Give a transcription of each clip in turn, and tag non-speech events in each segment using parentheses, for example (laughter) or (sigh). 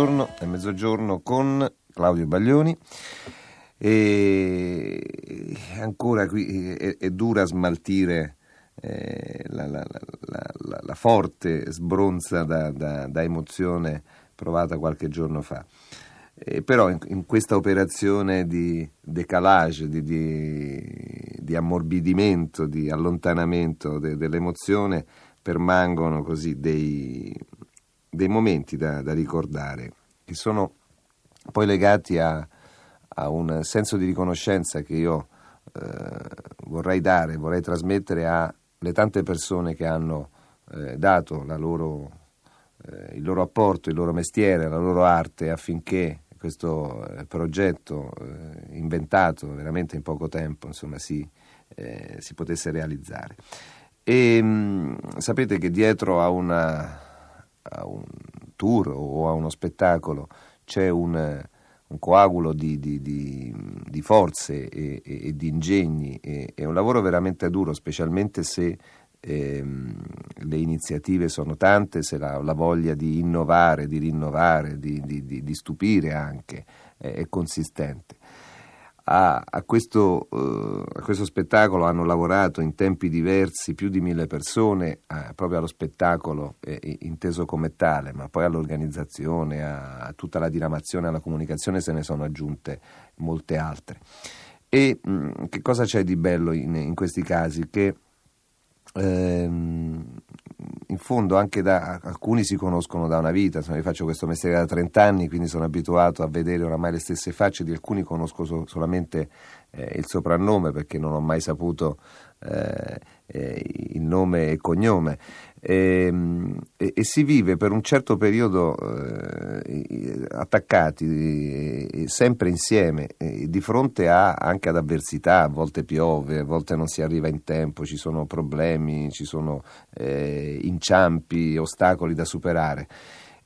buongiorno, è mezzogiorno con Claudio Baglioni e ancora qui è, è dura smaltire eh, la, la- la- la- la forte sbronza da, da- da emozione provata qualche giorno fa. Eh, però in, in questa operazione di decalage, di, di- di ammorbidimento, di allontanamento de- dell'emozione, permangono così dei, dei momenti da, da ricordare, che sono poi legati a, a un senso di riconoscenza che io eh, vorrei dare, vorrei trasmettere alle tante persone che hanno eh, dato loro, eh, il loro apporto, il loro mestiere, la loro arte affinché questo eh, progetto eh, inventato veramente in poco tempo insomma, si, eh, si potesse realizzare. E mh, sapete che dietro a, una, a un tour o a uno spettacolo c'è un, eh, un coagulo di, di- di- di forze e, e- e di ingegni, e- è un lavoro veramente duro, specialmente se ehm, le iniziative sono tante, se la, la voglia di innovare, di rinnovare, di, stupire anche è, è consistente. A, a questo, eh, a questo spettacolo hanno lavorato in tempi diversi più di mille persone, eh, proprio allo spettacolo eh, inteso come tale, ma poi all'organizzazione, a, a tutta la diramazione, alla comunicazione se ne sono aggiunte molte altre. E mh, che cosa c'è di bello in, in questi casi? Che ehm, fondo anche da alcuni si conoscono da una vita, insomma, io faccio questo mestiere da 30 anni, quindi sono abituato a vedere oramai le stesse facce, di alcuni conosco so- solamente eh, il soprannome perché non ho mai saputo eh, eh, il nome e cognome. Ehm, E, e si vive per un certo periodo eh, attaccati eh, sempre insieme eh, di fronte a, anche ad avversità, a volte piove, a volte non si arriva in tempo, ci sono problemi, ci sono eh, inciampi, ostacoli da superare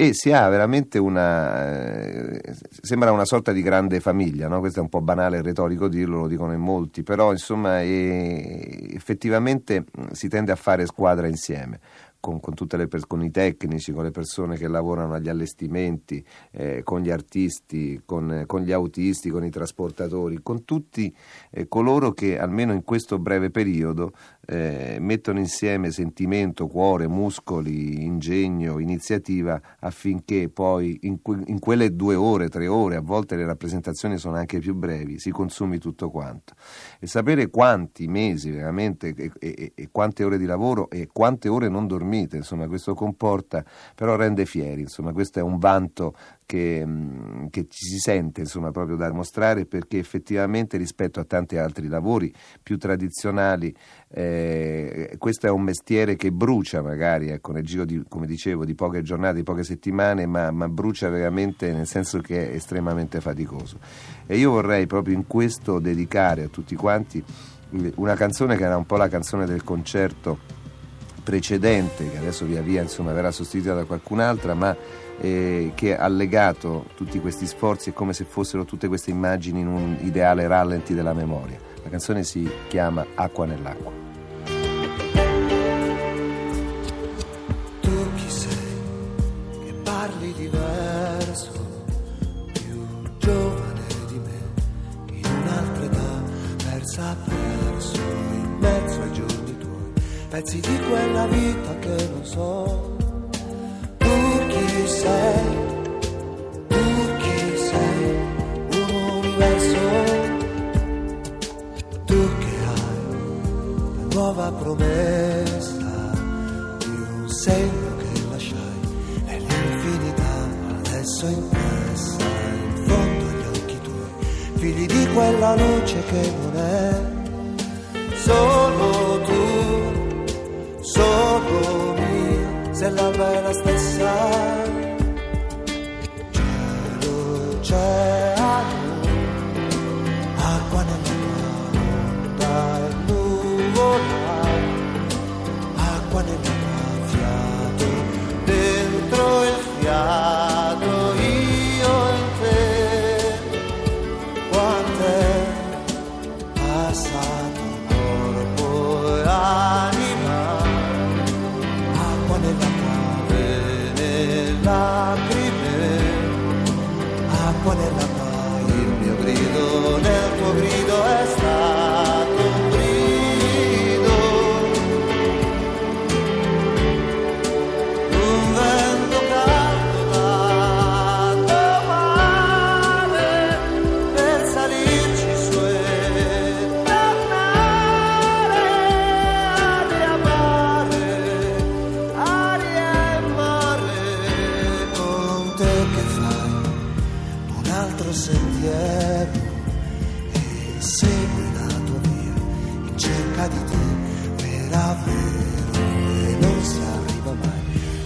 e si ha veramente una eh, sembra una sorta di grande famiglia, no? questo è un po' banale e retorico dirlo, lo dicono in molti, però insomma eh, effettivamente mh, si tende a fare squadra insieme. Con, con per- con i tecnici, con le persone che lavorano agli allestimenti, eh, con gli artisti, con, eh, con gli autisti, con i trasportatori, con tutti eh, coloro che almeno in questo breve periodo eh, mettono insieme sentimento, cuore, muscoli, ingegno, iniziativa affinché poi in, que- in quelle due ore, tre ore, a volte le rappresentazioni sono anche più brevi, si consumi tutto quanto. E sapere quanti mesi veramente e, e- e quante ore di lavoro e quante ore non dormite, insomma questo comporta, però rende fieri, insomma questo è un vanto che, mh, che ci si sente insomma, proprio da mostrare perché effettivamente rispetto a tanti altri lavori più tradizionali eh, questo è un mestiere che brucia magari ecco, nel giro di, come dicevo, di poche giornate, di poche settimane, ma, ma brucia veramente nel senso che è estremamente faticoso. E io vorrei proprio in questo dedicare a tutti quanti eh, una canzone che era un po' la canzone del concerto precedente, che adesso via via insomma, verrà sostituita da qualcun'altra, ma eh, che ha legato tutti questi sforzi è come se fossero tutte queste immagini in un ideale rallenti della memoria. La canzone si chiama Acqua nell'acqua. Tu chi sei che parli diverso, più giovane di me, in un'altra età, persa perso pezzi di quella vita che non so. Tu chi sei? Tu chi sei? Un universo. Tu che hai la nuova promessa di un segno che lasciai nell'infinità adesso impressa in fondo agli occhi tuoi, figli di quella luce che non è. Mia, se l'alba è la stessa. Cielo,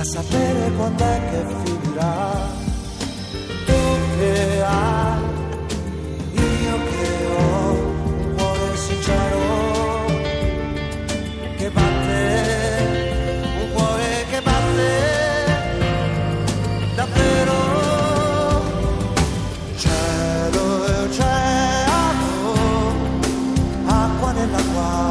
a sapere quando è che finirà. Tu che hai io che ho un cuore sincero che batte un cuore che batte davvero. Cielo e oceano acqua nell'acqua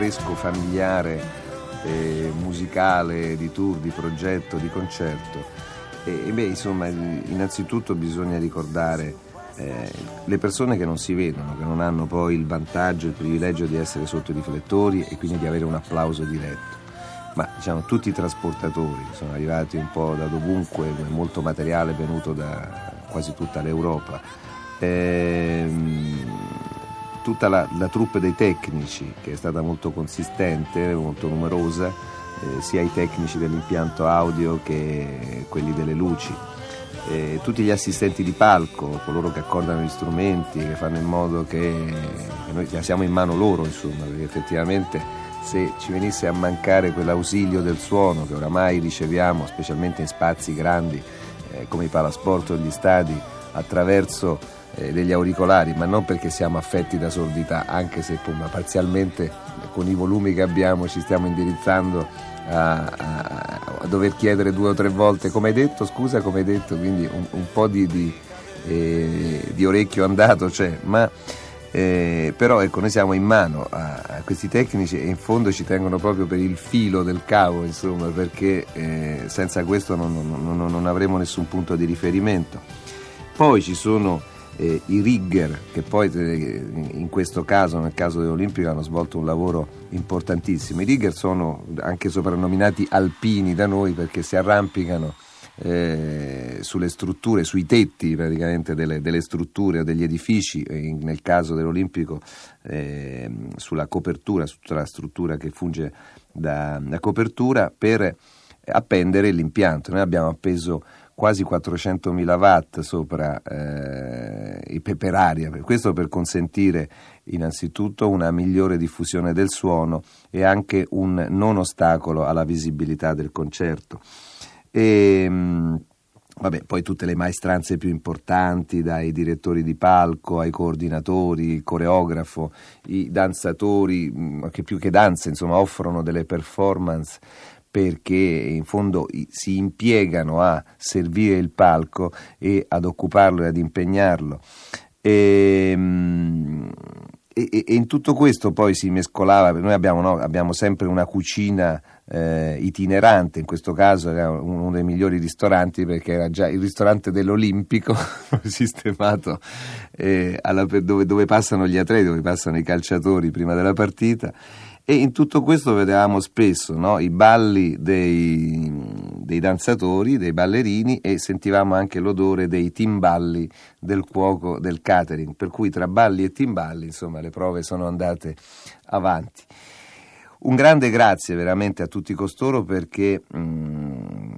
affresco familiare, eh, musicale, di tour, di progetto, di concerto, e, e beh, insomma, innanzitutto bisogna ricordare eh, le persone che non si vedono, che non hanno poi il vantaggio, il privilegio di essere sotto i riflettori e quindi di avere un applauso diretto. Ma diciamo tutti i trasportatori sono arrivati un po' da dovunque, molto materiale venuto da quasi tutta l'Europa. Ehm, tutta la, la troupe dei tecnici che è stata molto consistente, molto numerosa, eh, sia i tecnici dell'impianto audio che quelli delle luci. Eh, tutti gli assistenti di palco, coloro che accordano gli strumenti, che fanno in modo che, che noi siamo in mano loro, insomma, perché effettivamente se ci venisse a mancare quell'ausilio del suono che oramai riceviamo, specialmente in spazi grandi eh, come i palasport o gli stadi, attraverso degli auricolari, ma non perché siamo affetti da sordità, anche se insomma, parzialmente con i volumi che abbiamo ci stiamo indirizzando a, a- a dover chiedere due o tre volte come hai detto, scusa come hai detto, quindi un, un po' di, di, eh, di orecchio andato c'è, ma eh, però ecco noi siamo in mano a, a questi tecnici e in fondo ci tengono proprio per il filo del cavo, insomma, perché eh, senza questo non- non- non avremo nessun punto di riferimento. Poi ci sono eh, i rigger che poi eh, in questo caso, nel caso dell'Olimpico, hanno svolto un lavoro importantissimo. I rigger sono anche soprannominati alpini da noi perché si arrampicano eh, sulle strutture, sui tetti praticamente delle, delle strutture o degli edifici, in- nel caso dell'Olimpico eh, sulla copertura, su tutta la struttura che funge da, da copertura per appendere l'impianto. Noi abbiamo appeso quasi 400.000 watt sopra eh, i pe- per aria, questo per consentire innanzitutto una migliore diffusione del suono e anche un non ostacolo alla visibilità del concerto. E, mh, Vabbè, poi tutte le maestranze più importanti, dai direttori di palco ai coordinatori, il coreografo, i danzatori, mh, che più che danze, insomma, offrono delle performance perché in fondo si impiegano a servire il palco e ad occuparlo e ad impegnarlo. E, ehm, e, e, in tutto questo poi si mescolava, noi abbiamo, no, abbiamo sempre una cucina eh, itinerante, in questo caso era uno dei migliori ristoranti perché era già il ristorante dell'Olimpico (laughs) sistemato eh, alla, dove, dove passano gli atleti, dove passano i calciatori prima della partita e in tutto questo vedevamo spesso no, i balli dei, dei, danzatori, dei ballerini e sentivamo anche l'odore dei timballi del cuoco del catering, per cui tra balli e timballi insomma le prove sono andate avanti. Un grande grazie veramente a tutti costoro perché mm,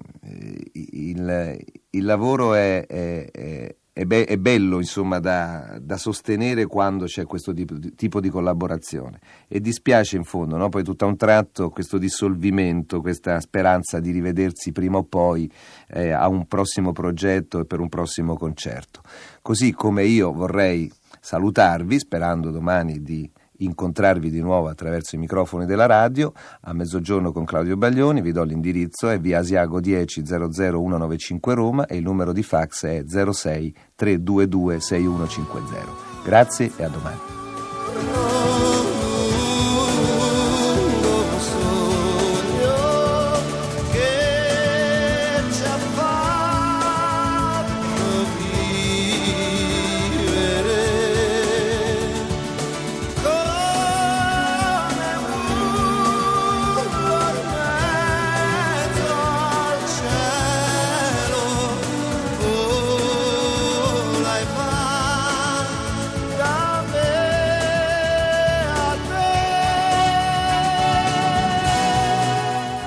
il, il, lavoro è, è, è è, be- è, bello insomma, da, da, sostenere quando c'è questo tipo di, tipo di collaborazione e dispiace in fondo no? poi tutto a un tratto questo dissolvimento, questa speranza di rivedersi prima o poi eh, a un prossimo progetto e per un prossimo concerto. Così come io vorrei salutarvi sperando domani di incontrarvi di nuovo attraverso i microfoni della radio a mezzogiorno con Claudio Baglioni, vi do l'indirizzo è via Asiago 10 00195 Roma e il numero di fax è 06 322 6150. Grazie e a domani.